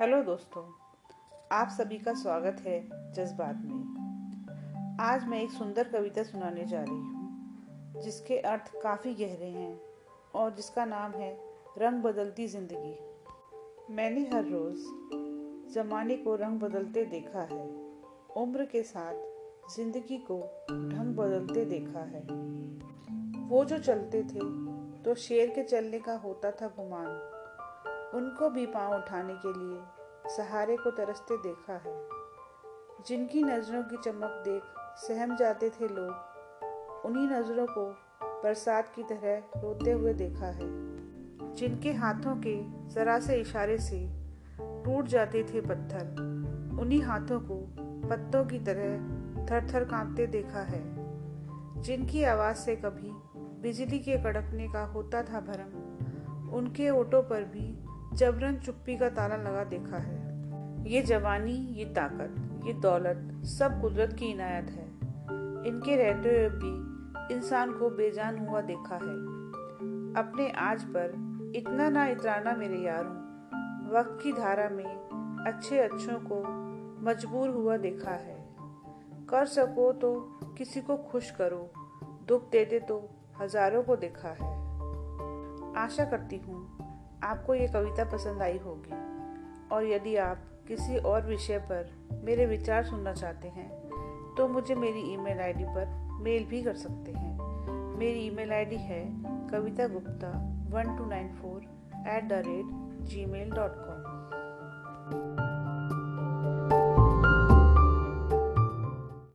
Hello दोस्तों, आप सभी का स्वागत है जज्बात में। आज मैं एक सुंदर कविता सुनाने जा रही हूँ, जिसके अर्थ काफ़ी गहरे हैं और जिसका नाम है रंग बदलती ज़िंदगी। मैंने हर रोज़ ज़माने को रंग बदलते देखा है, उम्र के साथ ज़िंदगी को ढंग बदलते देखा है। वो जो चलते थे तो शेर के चलने का होता था गुमान, उनको भी पाँव उठाने के लिए सहारे को तरसते देखा है। जिनकी नज़रों की चमक देख सहम जाते थे लोग, उन्हीं नज़रों को बरसात की तरह रोते हुए देखा है। जिनके हाथों के जरा से इशारे से टूट जाते थे पत्थर, उन्हीं हाथों को पत्तों की तरह थर थर कांपते देखा है। जिनकी आवाज़ से कभी बिजली के कड़कने का होता था भरम, उनके ओटों पर भी जबरन चुप्पी का ताला लगा देखा है। ये जवानी, ये ताकत, ये दौलत, सब कुदरत की इनायत है। इनके रहते हुए भी इंसान को बेजान हुआ देखा है। अपने आज पर इतना ना इतराना मेरे यारों, वक्त की धारा में अच्छे अच्छों को मजबूर हुआ देखा है। कर सको तो किसी को खुश करो, दुख देते तो हज़ारों को देखा है। आशा करती हूँ आपको ये कविता पसंद आई होगी। और यदि आप किसी और विषय पर मेरे विचार सुनना चाहते हैं तो मुझे मेरी ईमेल आईडी पर मेल भी कर सकते हैं। मेरी ईमेल आईडी है Kavita Gupta one two nine four eight the rate gmail dot com